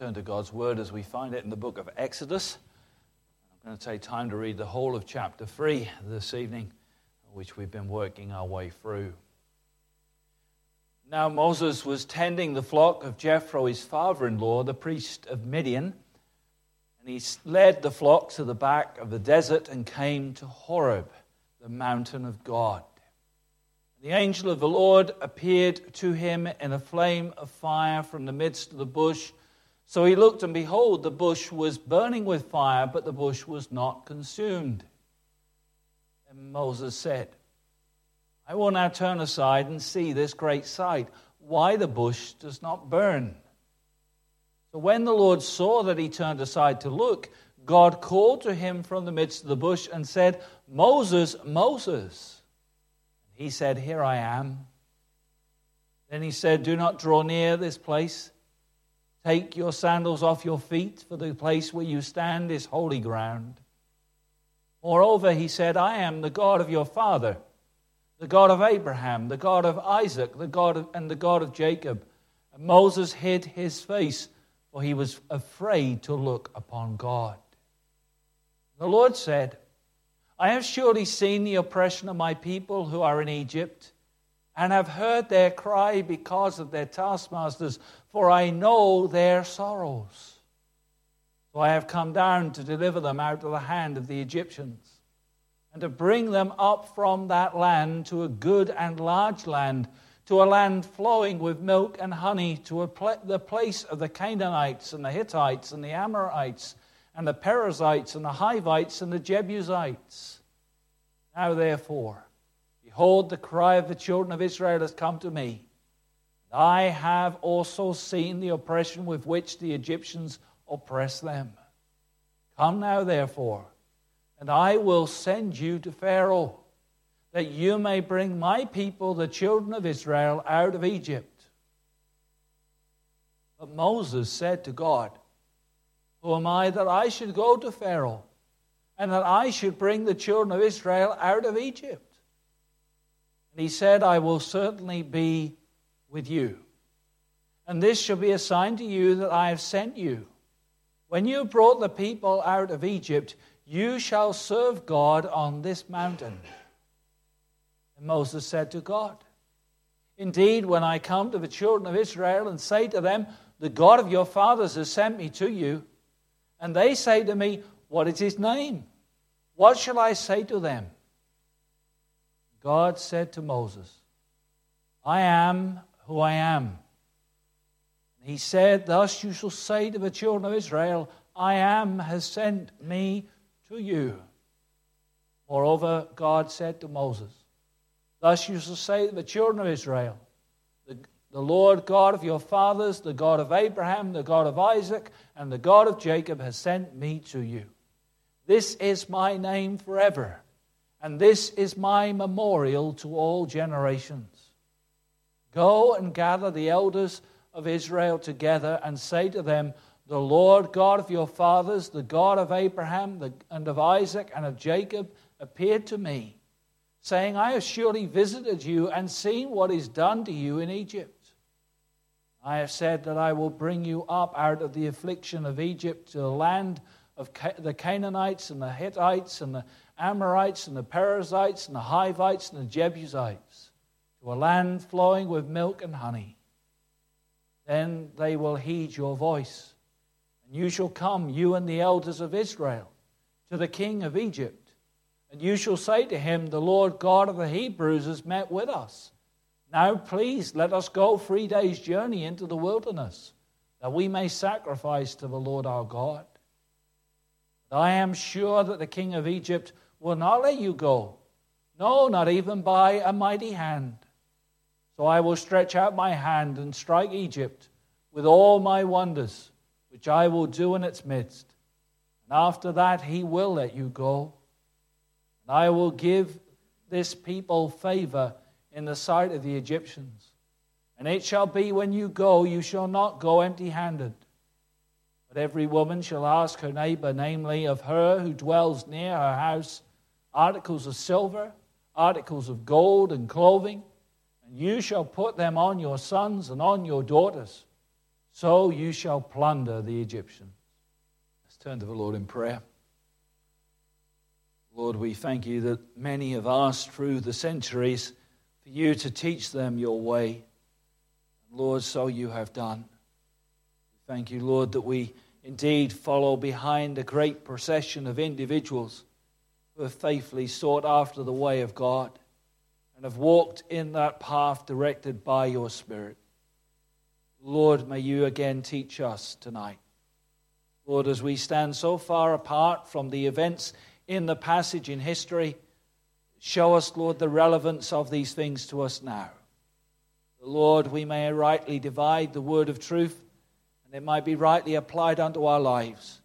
turn to God's Word as we find it in the book of Exodus. I'm going to take time to read the whole of chapter 3 this evening, which we've been working our way through. Now, Moses was tending the flock of Jethro, his father in law, the priest of Midian, and he led the flock to the back of the desert and came to Horeb, the mountain of God. The angel of the Lord appeared to him in a flame of fire from the midst of the bush. So he looked, and behold, the bush was burning with fire, but the bush was not consumed. And Moses said, I will now turn aside and see this great sight, why the bush does not burn. So when the Lord saw that he turned aside to look, God called to him from the midst of the bush and said, Moses, Moses. He said, Here I am. Then he said, Do not draw near this place. Take your sandals off your feet, for the place where you stand is holy ground. Moreover, he said, I am the God of your father, the God of Abraham, the God of Isaac, the God of, and the God of Jacob. And Moses hid his face, for he was afraid to look upon God. The Lord said, I have surely seen the oppression of my people who are in Egypt, and have heard their cry because of their taskmasters, for I know their sorrows. So I have come down to deliver them out of the hand of the Egyptians, and to bring them up from that land to a good and large land, to a land flowing with milk and honey, to pl- the place of the Canaanites and the Hittites and the Amorites and the Perizzites and the Hivites and the Jebusites. Now, therefore, behold, the cry of the children of Israel has come to me. I have also seen the oppression with which the Egyptians oppress them. Come now, therefore, and I will send you to Pharaoh, that you may bring my people, the children of Israel, out of Egypt. But Moses said to God, who am I that I should go to Pharaoh and that I should bring the children of Israel out of Egypt? And he said, I will certainly be with you. And this shall be a sign to you that I have sent you. When you have brought the people out of Egypt, you shall serve God on this mountain. And Moses said to God, Indeed, when I come to the children of Israel and say to them, The God of your fathers has sent me to you, and they say to me, What is his name? What shall I say to them? God said to Moses, I am who I am. He said, Thus you shall say to the children of Israel, I am has sent me to you. Moreover, God said to Moses, Thus you shall say to the children of Israel, the Lord God of your fathers, the God of Abraham, the God of Isaac, and the God of Jacob has sent me to you. This is my name forever, and this is my memorial to all generations. Go and gather the elders of Israel together and say to them, The Lord God of your fathers, the God of Abraham and of Isaac and of Jacob, appeared to me, saying, I have surely visited you and seen what is done to you in Egypt. I have said that I will bring you up out of the affliction of Egypt to the land of the Canaanites and the Hittites and the Amorites and the Perizzites and the Hivites and the Jebusites, to a land flowing with milk and honey. Then they will heed your voice, and you shall come, you and the elders of Israel, to the king of Egypt, and you shall say to him, The Lord God of the Hebrews has met with us now, please, let us go three days' journey into the wilderness, that we may sacrifice to the Lord our God. I am sure that the king of Egypt will not let you go, no, not even by a mighty hand. So I will stretch out my hand and strike Egypt with all my wonders, which I will do in its midst. And after that, he will let you go. And I will give this people favor in the sight of the Egyptians. And it shall be when you go, you shall not go empty handed. But every woman shall ask her neighbor, namely of her who dwells near her house, articles of silver, articles of gold, and clothing, and you shall put them on your sons and on your daughters. so you shall plunder the Egyptians. Let's turn to the Lord in prayer. Lord, we thank you that many have asked through the centuries for you to teach them your way. Lord, so you have done. Thank you, Lord, that we indeed follow behind a great procession of individuals who have faithfully sought after the way of God and have walked in that path directed by your Spirit. Lord, may you again teach us tonight. Lord, as we stand so far apart from the events in the passage in history, show us, Lord, the relevance of these things to us now. Lord, we may rightly divide the word of truth and it might be rightly applied unto our lives.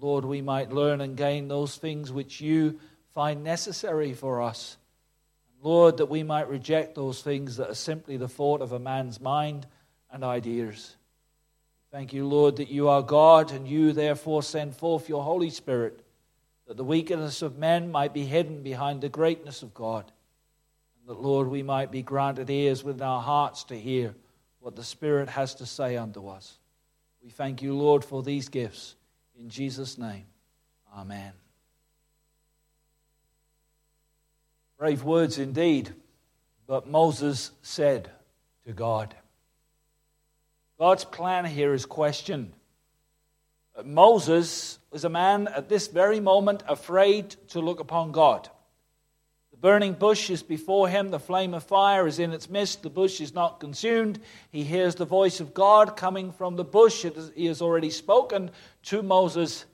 Lord, we might learn and gain those things which you find necessary for us. Lord, that we might reject those things that are simply the thought of a man's mind and ideas. Thank you, Lord, that you are God and you therefore send forth your Holy Spirit, that the weakness of men might be hidden behind the greatness of God. And that, Lord, we might be granted ears within our hearts to hear what the Spirit has to say unto us. We thank you, Lord, for these gifts. In Jesus' name, amen. Brave words indeed, but Moses said to God. God's plan here is questioned. Moses was a man at this very moment afraid to look upon God. The burning bush is before him, the flame of fire is in its midst, the bush is not consumed. He hears the voice of God coming from the bush. He has already spoken to Moses.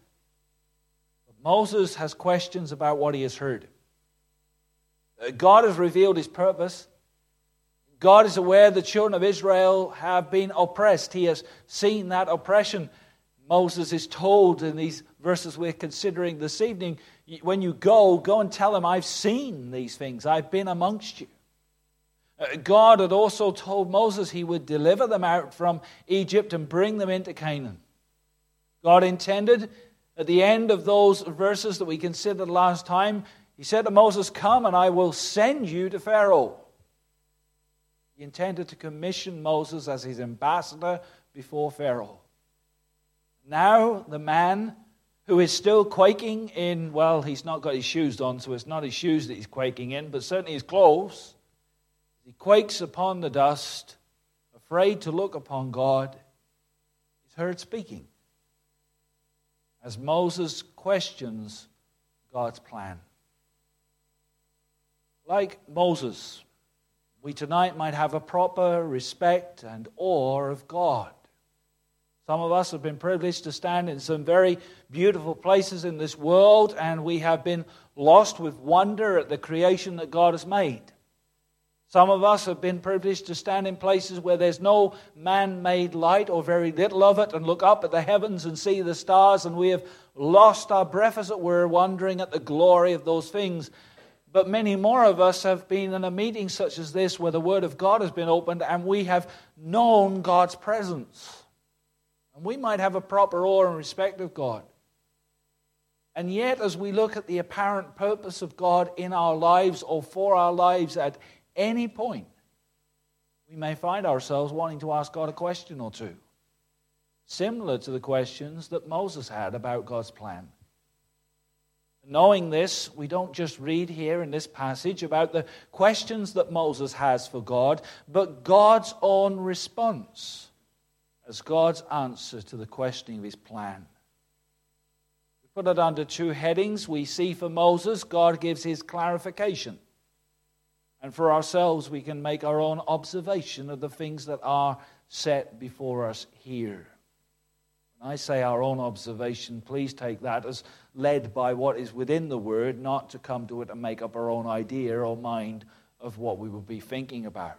But Moses has questions about what he has heard. Uh, God has revealed his purpose. God is aware the children of Israel have been oppressed. He has seen that oppression. Moses is told in these verses we're considering this evening when you go, go and tell them, I've seen these things, I've been amongst you. Uh, God had also told Moses he would deliver them out from Egypt and bring them into Canaan. God intended at the end of those verses that we considered last time, he said to Moses, Come and I will send you to Pharaoh. He intended to commission Moses as his ambassador before Pharaoh. Now, the man who is still quaking in, well, he's not got his shoes on, so it's not his shoes that he's quaking in, but certainly his clothes. He quakes upon the dust, afraid to look upon God. He's heard speaking as Moses questions God's plan. Like Moses, we tonight might have a proper respect and awe of God. Some of us have been privileged to stand in some very beautiful places in this world, and we have been lost with wonder at the creation that God has made. Some of us have been privileged to stand in places where there's no man made light or very little of it and look up at the heavens and see the stars, and we have lost our breath as it were, wondering at the glory of those things. But many more of us have been in a meeting such as this where the Word of God has been opened and we have known God's presence. And we might have a proper awe and respect of God. And yet, as we look at the apparent purpose of God in our lives or for our lives at any point, we may find ourselves wanting to ask God a question or two, similar to the questions that Moses had about God's plan. Knowing this, we don't just read here in this passage about the questions that Moses has for God, but God's own response as God's answer to the questioning of his plan. We put it under two headings. We see for Moses, God gives his clarification. And for ourselves, we can make our own observation of the things that are set before us here. When I say our own observation, please take that as led by what is within the Word, not to come to it and make up our own idea or mind of what we will be thinking about.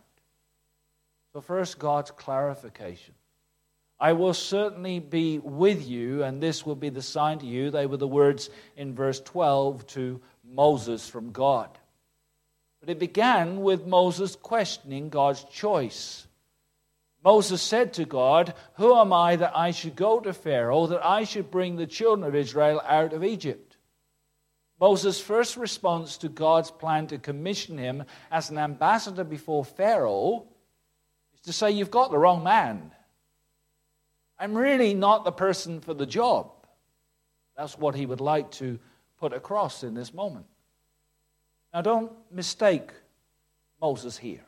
So, first, God's clarification. I will certainly be with you, and this will be the sign to you. They were the words in verse 12 to Moses from God. But it began with Moses questioning God's choice. Moses said to God, Who am I that I should go to Pharaoh, that I should bring the children of Israel out of Egypt? Moses' first response to God's plan to commission him as an ambassador before Pharaoh is to say, You've got the wrong man. I'm really not the person for the job. That's what he would like to put across in this moment. Now, don't mistake Moses here.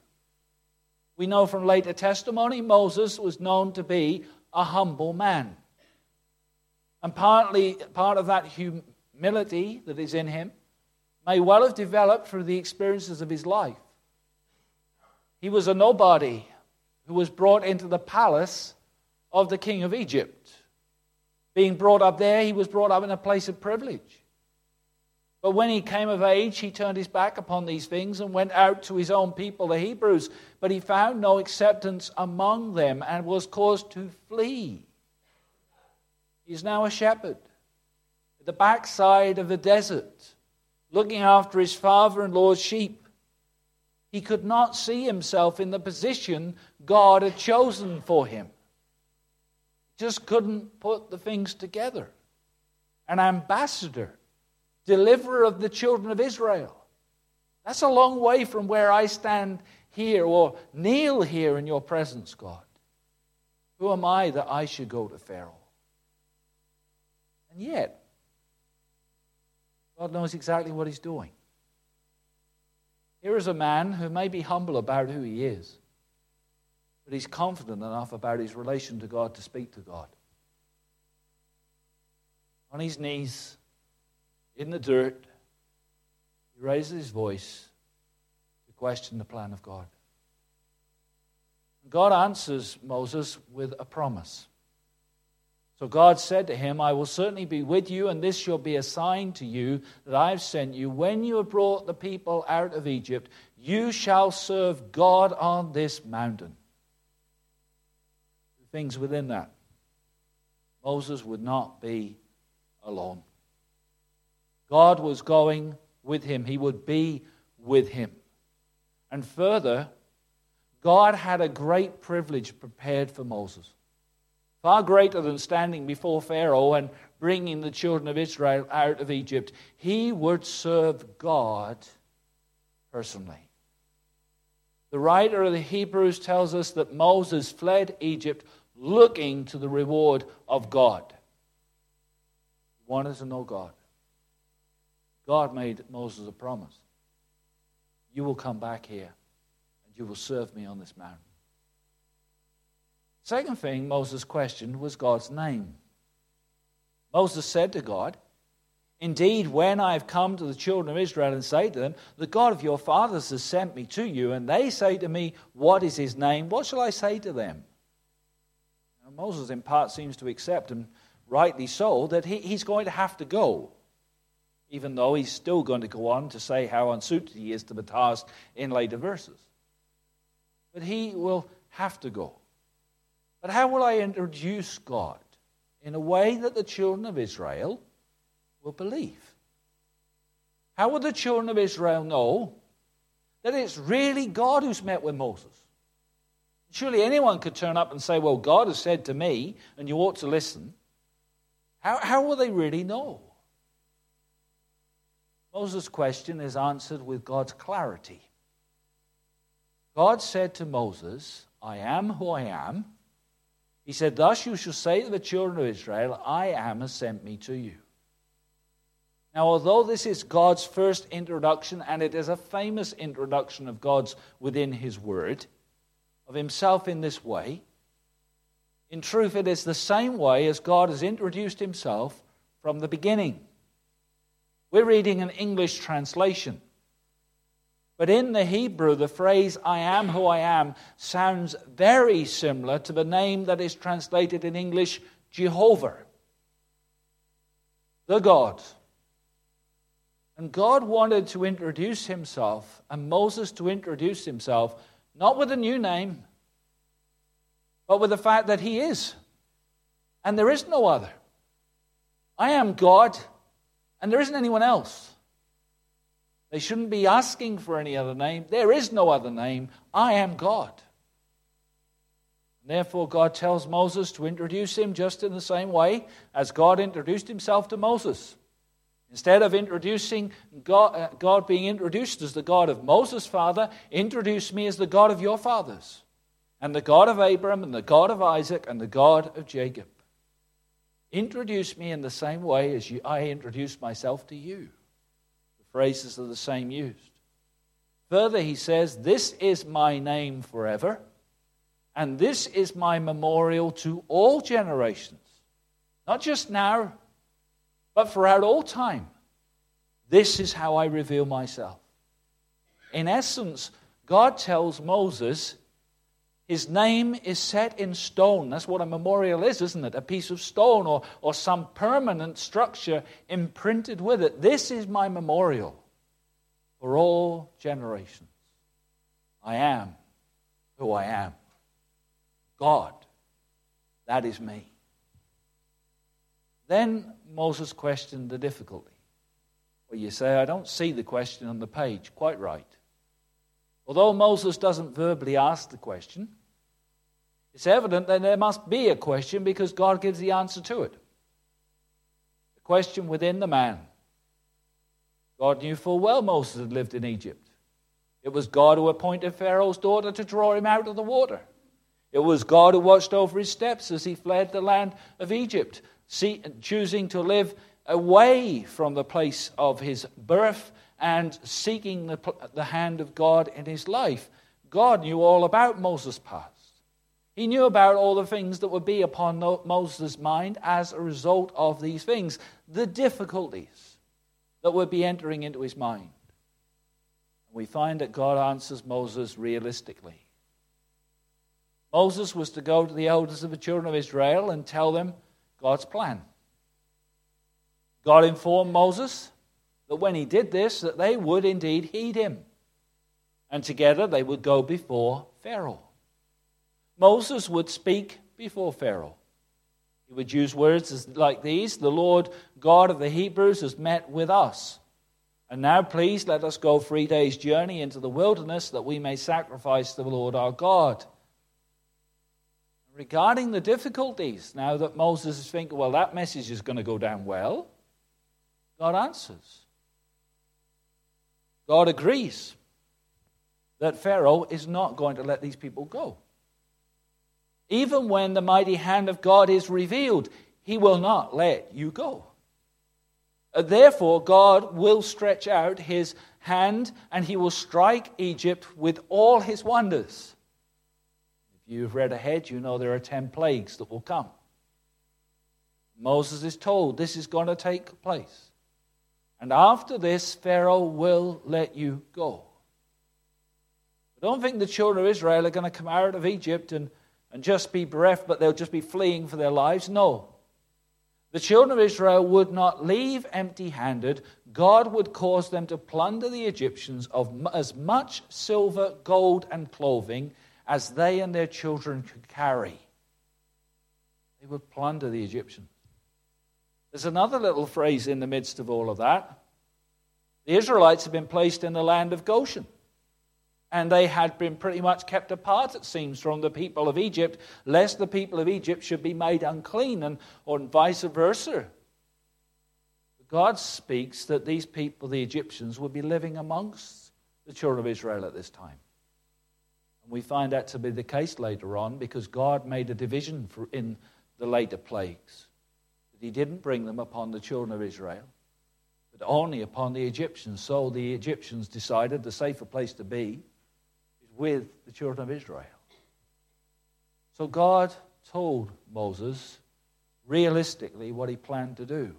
We know from later testimony Moses was known to be a humble man. And partly, part of that humility that is in him may well have developed through the experiences of his life. He was a nobody who was brought into the palace of the king of Egypt. Being brought up there, he was brought up in a place of privilege. But when he came of age, he turned his back upon these things and went out to his own people, the Hebrews. But he found no acceptance among them and was caused to flee. He's now a shepherd at the backside of the desert, looking after his father in law's sheep. He could not see himself in the position God had chosen for him. Just couldn't put the things together. An ambassador, deliverer of the children of Israel. That's a long way from where I stand here or kneel here in your presence, God. Who am I that I should go to Pharaoh? And yet, God knows exactly what he's doing. Here is a man who may be humble about who he is, but he's confident enough about his relation to God to speak to God. On his knees, in the dirt, he raises his voice to question the plan of God. God answers Moses with a promise. So God said to him, I will certainly be with you, and this shall be a sign to you that I have sent you. When you have brought the people out of Egypt, you shall serve God on this mountain. Things within that. Moses would not be alone. God was going with him, he would be with him. And further, God had a great privilege prepared for Moses far greater than standing before Pharaoh and bringing the children of Israel out of Egypt. He would serve God personally. The writer of the Hebrews tells us that Moses fled Egypt looking to the reward of God. He wanted to know God. God made Moses a promise. You will come back here and you will serve me on this mountain. Second thing Moses questioned was God's name. Moses said to God, Indeed, when I have come to the children of Israel and say to them, The God of your fathers has sent me to you, and they say to me, What is his name? What shall I say to them? Now, Moses, in part, seems to accept, and rightly so, that he, he's going to have to go, even though he's still going to go on to say how unsuited he is to the task in later verses. But he will have to go. But how will I introduce God in a way that the children of Israel will believe? How will the children of Israel know that it's really God who's met with Moses? Surely anyone could turn up and say, Well, God has said to me, and you ought to listen. How, how will they really know? Moses' question is answered with God's clarity. God said to Moses, I am who I am. He said, Thus you shall say to the children of Israel, I am has sent me to you. Now, although this is God's first introduction, and it is a famous introduction of God's within His Word, of Himself in this way, in truth, it is the same way as God has introduced Himself from the beginning. We're reading an English translation. But in the Hebrew, the phrase I am who I am sounds very similar to the name that is translated in English Jehovah, the God. And God wanted to introduce himself, and Moses to introduce himself, not with a new name, but with the fact that he is. And there is no other. I am God, and there isn't anyone else. They shouldn't be asking for any other name. There is no other name. I am God. Therefore, God tells Moses to introduce him just in the same way as God introduced himself to Moses. Instead of introducing God, uh, God, being introduced as the God of Moses' father, introduce me as the God of your fathers. and the God of Abraham, and the God of Isaac, and the God of Jacob. Introduce me in the same way as you, I introduced myself to you. The phrases are the same used. Further, he says, This is my name forever, and this is my memorial to all generations. Not just now, but throughout all time. This is how I reveal myself. In essence, God tells Moses his name is set in stone. That's what a memorial is, isn't it? A piece of stone or, or some permanent structure imprinted with it. This is my memorial for all generations. I am who I am. God, that is me. Then Moses questioned the difficulty. Well, you say, I don't see the question on the page. Quite right. Although Moses doesn't verbally ask the question, it's evident that there must be a question because God gives the answer to it. The question within the man. God knew full well Moses had lived in Egypt. It was God who appointed Pharaoh's daughter to draw him out of the water. It was God who watched over his steps as he fled the land of Egypt, choosing to live away from the place of his birth and seeking the, the hand of God in his life. God knew all about Moses' past. He knew about all the things that would be upon Moses' mind as a result of these things, the difficulties that would be entering into his mind. We find that God answers Moses realistically. Moses was to go to the elders of the children of Israel and tell them God's plan. God informed Moses that when he did this that they would indeed heed him and together they would go before Pharaoh. Moses would speak before Pharaoh. He would use words like these The Lord God of the Hebrews has met with us. And now, please, let us go three days' journey into the wilderness that we may sacrifice to the Lord our God. Regarding the difficulties, now that Moses is thinking, well, that message is going to go down well, God answers. God agrees that Pharaoh is not going to let these people go. Even when the mighty hand of God is revealed, he will not let you go. Uh, therefore, God will stretch out his hand and he will strike Egypt with all his wonders. You've read ahead, you know there are 10 plagues that will come. Moses is told this is going to take place. And after this, Pharaoh will let you go. I don't think the children of Israel are going to come out of Egypt and and just be bereft, but they'll just be fleeing for their lives. No. The children of Israel would not leave empty handed. God would cause them to plunder the Egyptians of as much silver, gold, and clothing as they and their children could carry. They would plunder the Egyptians. There's another little phrase in the midst of all of that. The Israelites have been placed in the land of Goshen and they had been pretty much kept apart, it seems, from the people of Egypt, lest the people of Egypt should be made unclean, and or vice versa. God speaks that these people, the Egyptians, would be living amongst the children of Israel at this time. We find that to be the case later on because God made a division in the later plagues. That He didn't bring them upon the children of Israel, but only upon the Egyptians. So the Egyptians decided the safer place to be is with the children of Israel. So God told Moses realistically what he planned to do.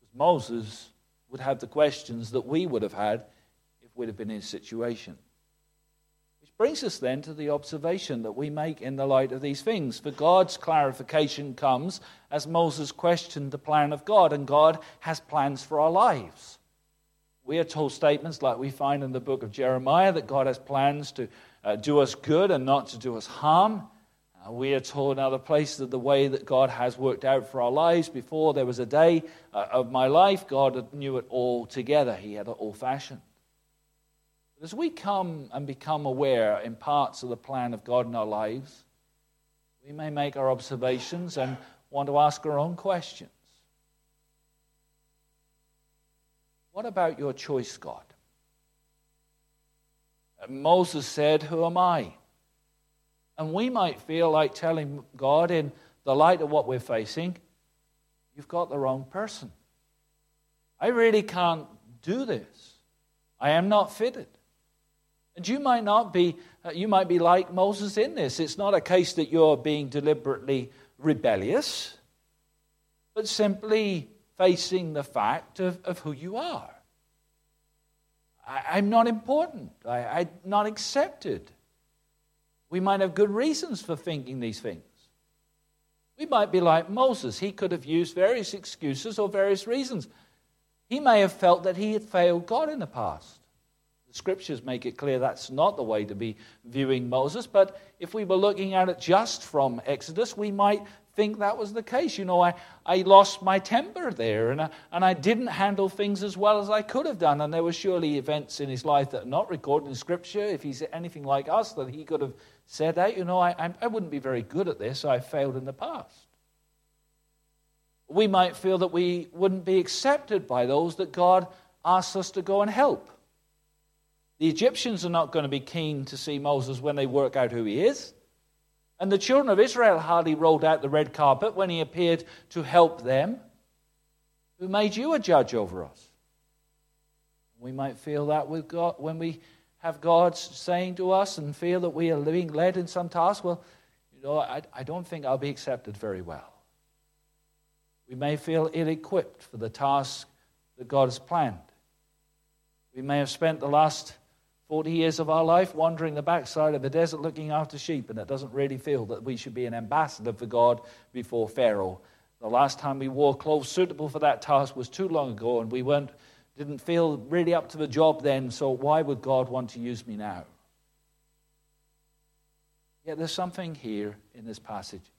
Because Moses would have the questions that we would have had if we'd have been in his situation. Brings us then to the observation that we make in the light of these things. For God's clarification comes as Moses questioned the plan of God, and God has plans for our lives. We are told statements like we find in the book of Jeremiah that God has plans to uh, do us good and not to do us harm. Uh, we are told in other places that the way that God has worked out for our lives before there was a day uh, of my life, God knew it all together. He had it all fashioned. But as we come and become aware in parts of the plan of God in our lives, we may make our observations and want to ask our own questions. What about your choice, God? Moses said, Who am I? And we might feel like telling God, in the light of what we're facing, you've got the wrong person. I really can't do this. I am not fitted. And you might not be, uh, you might be like Moses in this. It's not a case that you're being deliberately rebellious, but simply facing the fact of, of who you are. I, am not important. I, I'm not accepted. We might have good reasons for thinking these things. We might be like Moses. He could have used various excuses or various reasons. He may have felt that he had failed God in the past. The scriptures make it clear that's not the way to be viewing Moses, but if we were looking at it just from Exodus, we might think that was the case. You know, I, I lost my temper there and I, and I didn't handle things as well as I could have done. And there were surely events in his life that are not recorded in Scripture. If he's anything like us, that he could have said, hey, you know, I, I wouldn't be very good at this. I failed in the past. We might feel that we wouldn't be accepted by those that God asks us to go and help. The Egyptians are not going to be keen to see Moses when they work out who he is. And the children of Israel hardly rolled out the red carpet when he appeared to help them. Who made you a judge over us? We might feel that with God when we have God saying to us and feel that we are being led in some task. Well, you know, I, I don't think I'll be accepted very well. We may feel ill equipped for the task that God has planned. We may have spent the last 40 years of our life wandering the backside of the desert looking after sheep, and it doesn't really feel that we should be an ambassador for God before Pharaoh. The last time we wore clothes suitable for that task was too long ago, and we weren't, didn't feel really up to the job then, so why would God want to use me now? Yet there's something here in this passage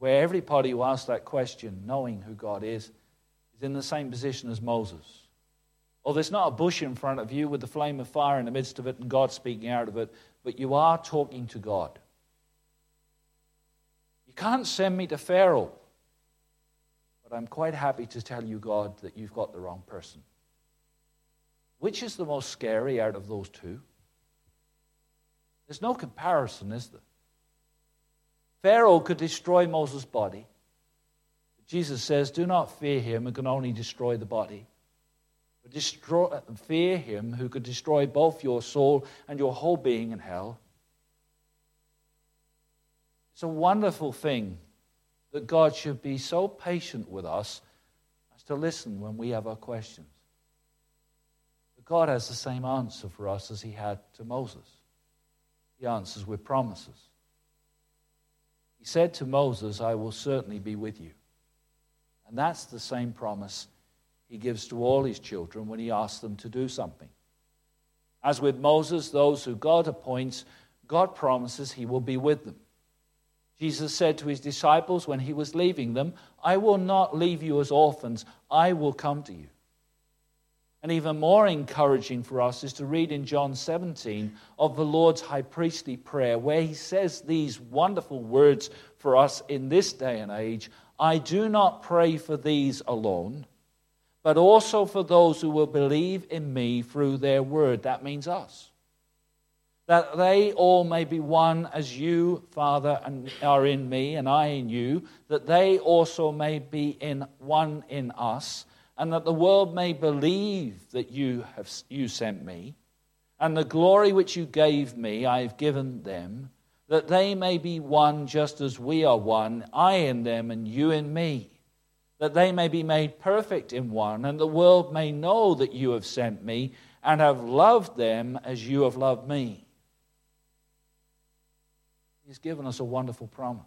where everybody who asks that question, knowing who God is, is in the same position as Moses. Or there's not a bush in front of you with the flame of fire in the midst of it and God speaking out of it, but you are talking to God. You can't send me to Pharaoh, but I'm quite happy to tell you, God, that you've got the wrong person. Which is the most scary out of those two? There's no comparison, is there? Pharaoh could destroy Moses' body. Jesus says, Do not fear him, it can only destroy the body destroy, fear him who could destroy both your soul and your whole being in hell. It's a wonderful thing that God should be so patient with us as to listen when we have our questions. But God has the same answer for us as he had to Moses. He answers with promises. He said to Moses, I will certainly be with you. And that's the same promise he gives to all his children when he asks them to do something. As with Moses, those who God appoints, God promises he will be with them. Jesus said to his disciples when he was leaving them, I will not leave you as orphans, I will come to you. And even more encouraging for us is to read in John 17 of the Lord's high priestly prayer, where he says these wonderful words for us in this day and age I do not pray for these alone but also for those who will believe in me through their word. That means us. That they all may be one as you, Father, are in me and I in you, that they also may be in one in us, and that the world may believe that you have you sent me, and the glory which you gave me I have given them, that they may be one just as we are one, I in them and you in me that they may be made perfect in one, and the world may know that you have sent me and have loved them as you have loved me. He's given us a wonderful promise.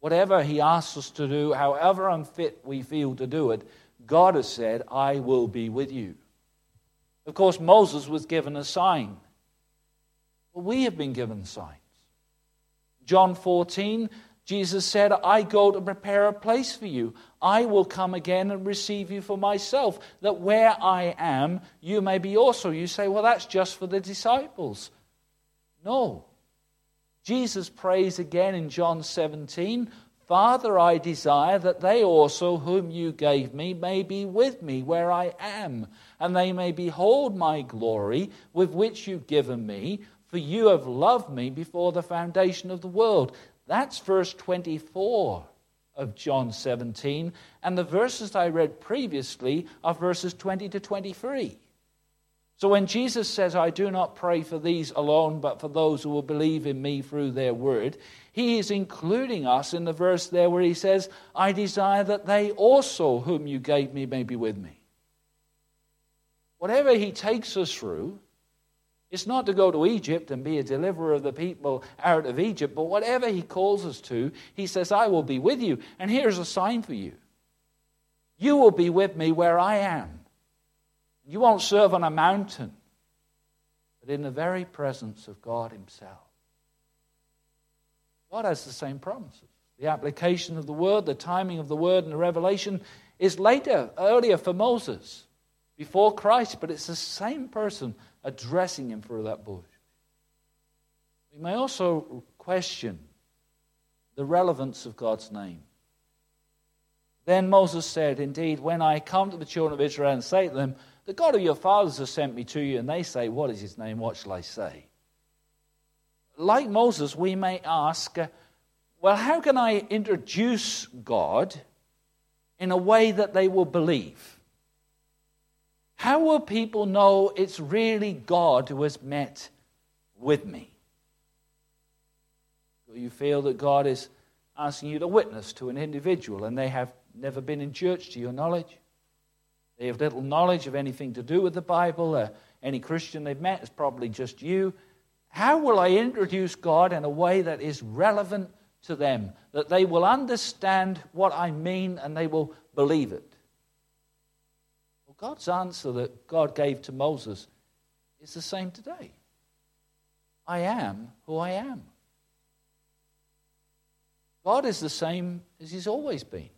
Whatever He asks us to do, however unfit we feel to do it, God has said, I will be with you. Of course, Moses was given a sign. But we have been given signs. John 14, Jesus said, I go to prepare a place for you. I will come again and receive you for myself, that where I am, you may be also. You say, well, that's just for the disciples. No. Jesus prays again in John 17, Father, I desire that they also, whom you gave me, may be with me where I am, and they may behold my glory with which you've given me, for you have loved me before the foundation of the world. That's verse 24 of John 17, and the verses I read previously are verses 20 to 23. So when Jesus says, I do not pray for these alone, but for those who will believe in me through their word, he is including us in the verse there where he says, I desire that they also, whom you gave me, may be with me. Whatever he takes us through, it's not to go to Egypt and be a deliverer of the people out of Egypt, but whatever he calls us to, he says, I will be with you. And here's a sign for you you will be with me where I am. You won't serve on a mountain, but in the very presence of God Himself. God has the same promises. The application of the word, the timing of the word, and the revelation is later, earlier for Moses, before Christ, but it's the same person addressing him through that bush. We may also question the relevance of God's name. Then Moses said, Indeed, when I come to the children of Israel and say to them, the God of your fathers has sent me to you. And they say, What is his name? What shall I say? Like Moses, we may ask, Well, how can I introduce God in a way that they will believe? How will people know it's really God who has met with me? You feel that God is asking you to witness to an individual and they have never been in church to your knowledge? They have little knowledge of anything to do with the Bible. Uh, any Christian they've met is probably just you. How will I introduce God in a way that is relevant to them, that they will understand what I mean and they will believe it? God's answer that God gave to Moses is the same today I am who I am. God is the same as He's always been.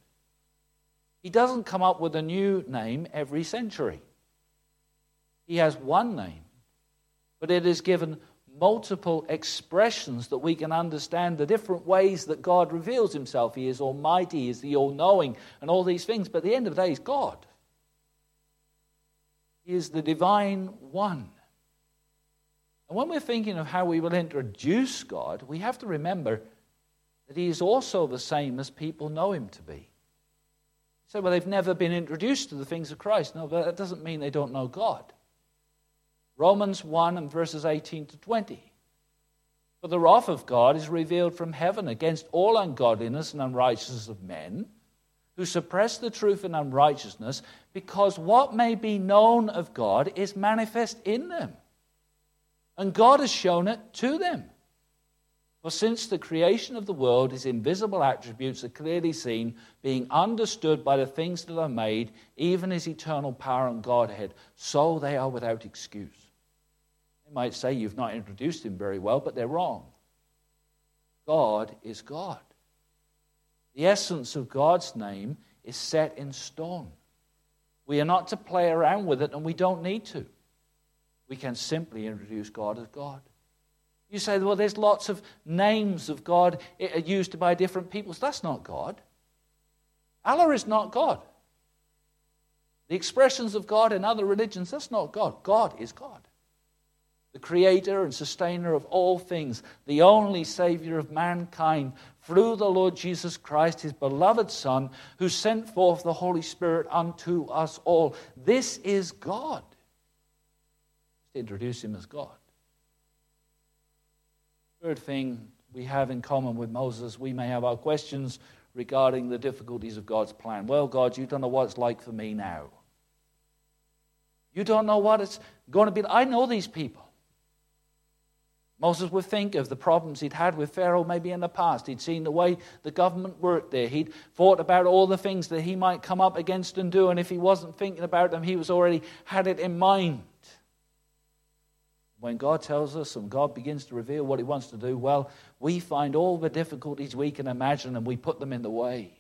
He doesn't come up with a new name every century. He has one name, but it is given multiple expressions that we can understand the different ways that God reveals himself. He is almighty, He is the all knowing, and all these things. But at the end of the day, He's God. He is the divine one. And when we're thinking of how we will introduce God, we have to remember that He is also the same as people know Him to be say, well, they've never been introduced to the things of Christ. No, but that doesn't mean they don't know God. Romans 1 and verses 18 to 20. For the wrath of God is revealed from heaven against all ungodliness and unrighteousness of men who suppress the truth in unrighteousness, because what may be known of God is manifest in them. And God has shown it to them. For since the creation of the world, his invisible attributes are clearly seen, being understood by the things that are made, even his eternal power and Godhead, so they are without excuse. They might say you've not introduced him very well, but they're wrong. God is God. The essence of God's name is set in stone. We are not to play around with it, and we don't need to. We can simply introduce God as God. You say, well, there's lots of names of God eh, used by different peoples. That's not God. Allah is not God. The expressions of God in other religions, that's not God. God is God. The creator and sustainer of all things, the only Savior of mankind, through the Lord Jesus Christ, his beloved Son, who sent forth the Holy Spirit unto us all. This is God. Let's introduce him as God. Third thing we have in common with Moses, we may have our questions regarding the difficulties of God's plan. Well, God, you don't know what it's like for me now. You don't know what it's going to be. I know these people. Moses would think of the problems he'd had with Pharaoh maybe in the past. He'd seen the way the government worked there. He'd thought about all the things that he might come up against and do, and if he wasn't thinking about them, he was already had it in mind. When God tells us and God begins to reveal what He wants to do, well, we find all the difficulties we can imagine and we put them in the way.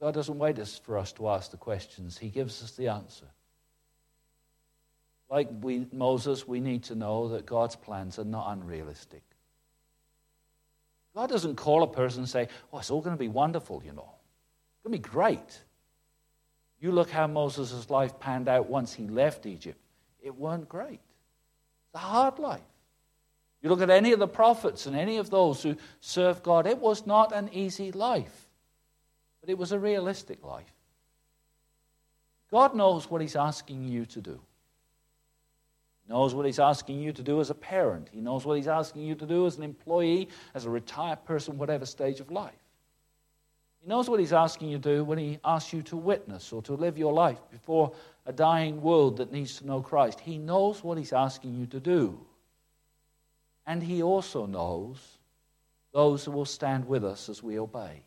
God doesn't wait for us to ask the questions, He gives us the answer. Like we, Moses, we need to know that God's plans are not unrealistic. God doesn't call a person and say, Oh, it's all going to be wonderful, you know. It's going to be great. You look how Moses' life panned out once he left Egypt. It weren't great. It's a hard life. You look at any of the prophets and any of those who served God, it was not an easy life, but it was a realistic life. God knows what He's asking you to do. Knows what He's asking you to do as a parent. He knows what He's asking you to do as an employee, as a retired person, whatever stage of life. He knows what He's asking you to do when He asks you to witness or to live your life before a dying world that needs to know Christ. He knows what He's asking you to do. And He also knows those who will stand with us as we obey.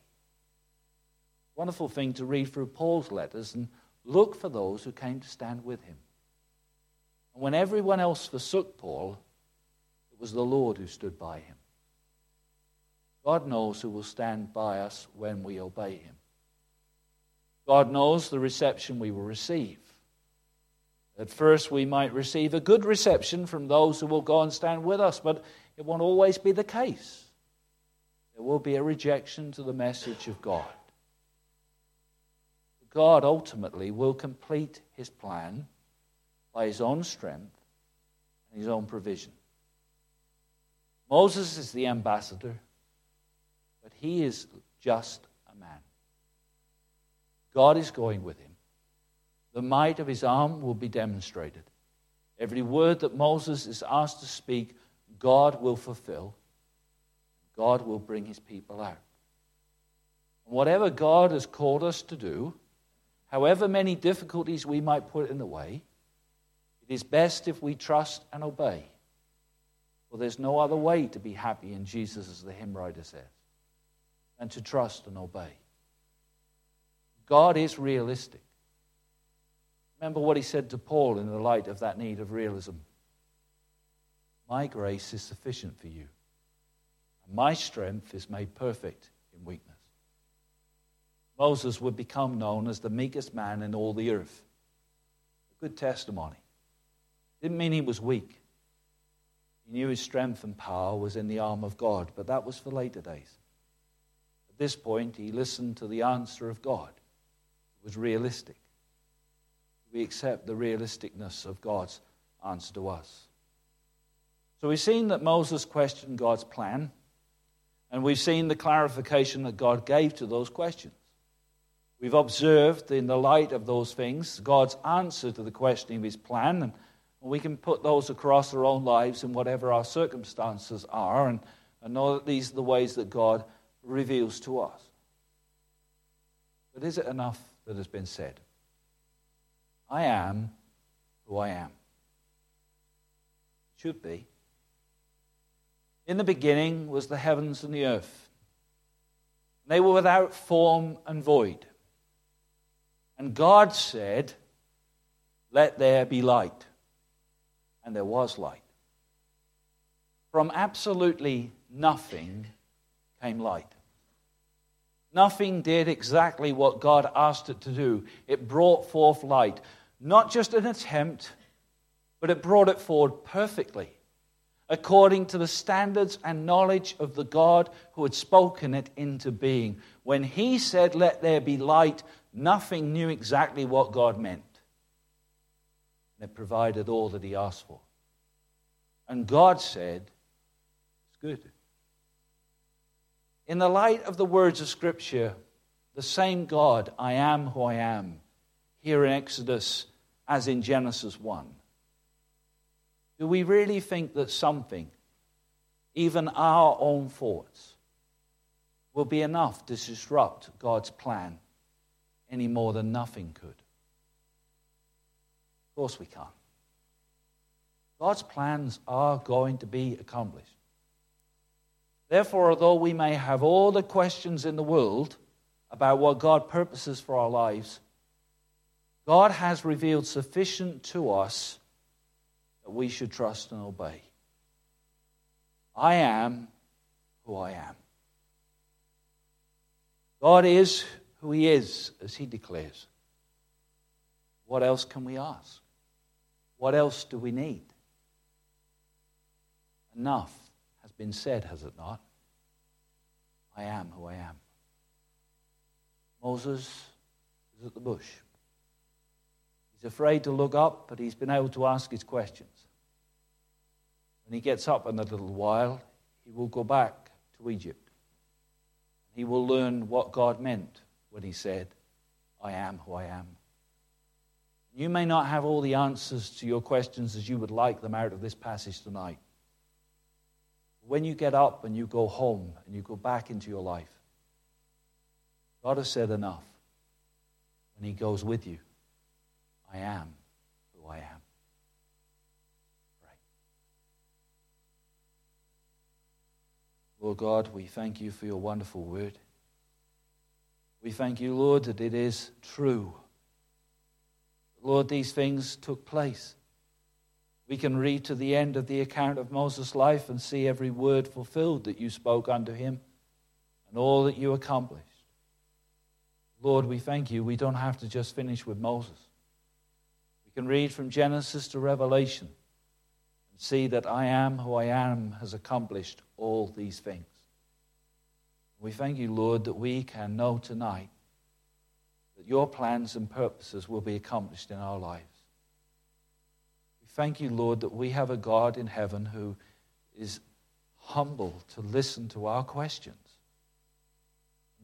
Wonderful thing to read through Paul's letters and look for those who came to stand with him. When everyone else forsook Paul, it was the Lord who stood by him. God knows who will stand by us when we obey him. God knows the reception we will receive. At first, we might receive a good reception from those who will go and stand with us, but it won't always be the case. There will be a rejection to the message of God. God ultimately will complete his plan by his own strength and his own provision. Moses is the ambassador, but he is just a man. God is going with him. The might of his arm will be demonstrated. Every word that Moses is asked to speak, God will fulfill. God will bring his people out. And whatever God has called us to do, however many difficulties we might put in the way, it is best if we trust and obey. For there's no other way to be happy in Jesus, as the hymn writer says, than to trust and obey. God is realistic. Remember what he said to Paul in the light of that need of realism. My grace is sufficient for you, and my strength is made perfect in weakness. Moses would become known as the meekest man in all the earth. A good testimony. Didn't mean he was weak. He knew his strength and power was in the arm of God, but that was for later days. At this point, he listened to the answer of God. It was realistic we accept the realisticness of God's answer to us. So we've seen that Moses questioned God's plan, and we've seen the clarification that God gave to those questions. We've observed, in the light of those things, God's answer to the questioning of his plan, we can put those across our own lives in whatever our circumstances are, and, and know that these are the ways that God reveals to us. But is it enough that has been said? I am who I am. Should be. In the beginning was the heavens and the earth. They were without form and void. And God said, Let there be light. And there was light. From absolutely nothing came light. Nothing did exactly what God asked it to do. It brought forth light. Not just an attempt, but it brought it forward perfectly, according to the standards and knowledge of the God who had spoken it into being. When he said, Let there be light, nothing knew exactly what God meant. It provided all that he asked for. And God said, It's good. In the light of the words of Scripture, the same God, I am who I am, here in Exodus as in Genesis 1? Do we really think that something, even our own thoughts, will be enough to disrupt God's plan any more than nothing could? Of course we can't. God's plans are going to be accomplished. Therefore, although we may have all the questions in the world about what God purposes for our lives, God has revealed sufficient to us that we should trust and obey. I am who I am. God is who He is, as He declares. What else can we ask? What else do we need? Enough has been said, has it not? I am who I am. Moses is at the bush. He's afraid to look up, but he's been able to ask his questions. When he gets up in a little while, he will go back to Egypt. He will learn what God meant when he said, I am who I am. You may not have all the answers to your questions as you would like them out of this passage tonight. When you get up and you go home and you go back into your life, God has said enough. And He goes with you. I am who I am. Lord God, we thank you for your wonderful word. We thank you, Lord, that it is true. Lord, these things took place. We can read to the end of the account of Moses' life and see every word fulfilled that you spoke unto him and all that you accomplished. Lord, we thank you. We don't have to just finish with Moses. We can read from Genesis to Revelation and see that I am who I am has accomplished all these things. We thank you, Lord, that we can know tonight that your plans and purposes will be accomplished in our lives. We thank you, Lord, that we have a God in heaven who is humble to listen to our questions,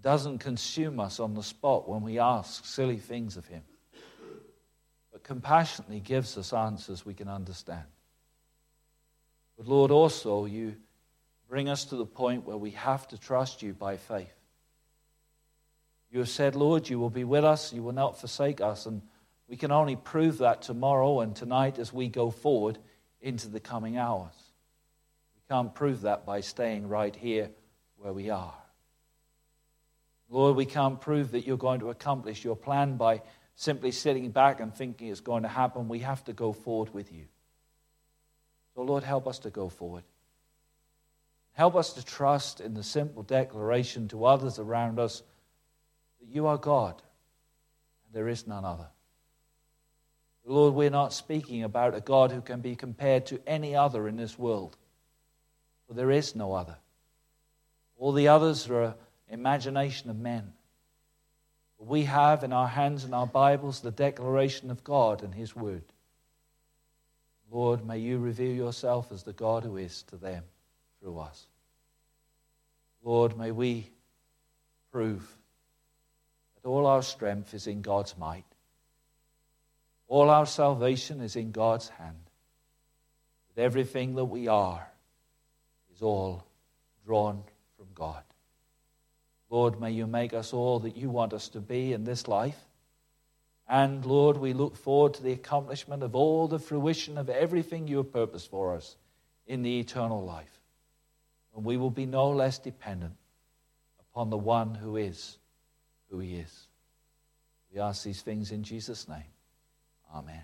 doesn't consume us on the spot when we ask silly things of him, but compassionately gives us answers we can understand. But Lord, also, you bring us to the point where we have to trust you by faith. You have said, Lord, you will be with us, you will not forsake us. And we can only prove that tomorrow and tonight as we go forward into the coming hours. We can't prove that by staying right here where we are. Lord, we can't prove that you're going to accomplish your plan by simply sitting back and thinking it's going to happen. We have to go forward with you. So, Lord, help us to go forward. Help us to trust in the simple declaration to others around us that you are God and there is none other. Lord, we're not speaking about a God who can be compared to any other in this world, for there is no other. All the others are imagination of men. We have in our hands and our Bibles the declaration of God and His Word. Lord, may you reveal yourself as the God who is to them through us. Lord, may we prove all our strength is in God's might, all our salvation is in God's hand, that everything that we are is all drawn from God. Lord, may you make us all that you want us to be in this life. And Lord, we look forward to the accomplishment of all the fruition of everything you have purposed for us in the eternal life and we will be no less dependent upon the one who is who he is. We ask these things in Jesus' name. Amen.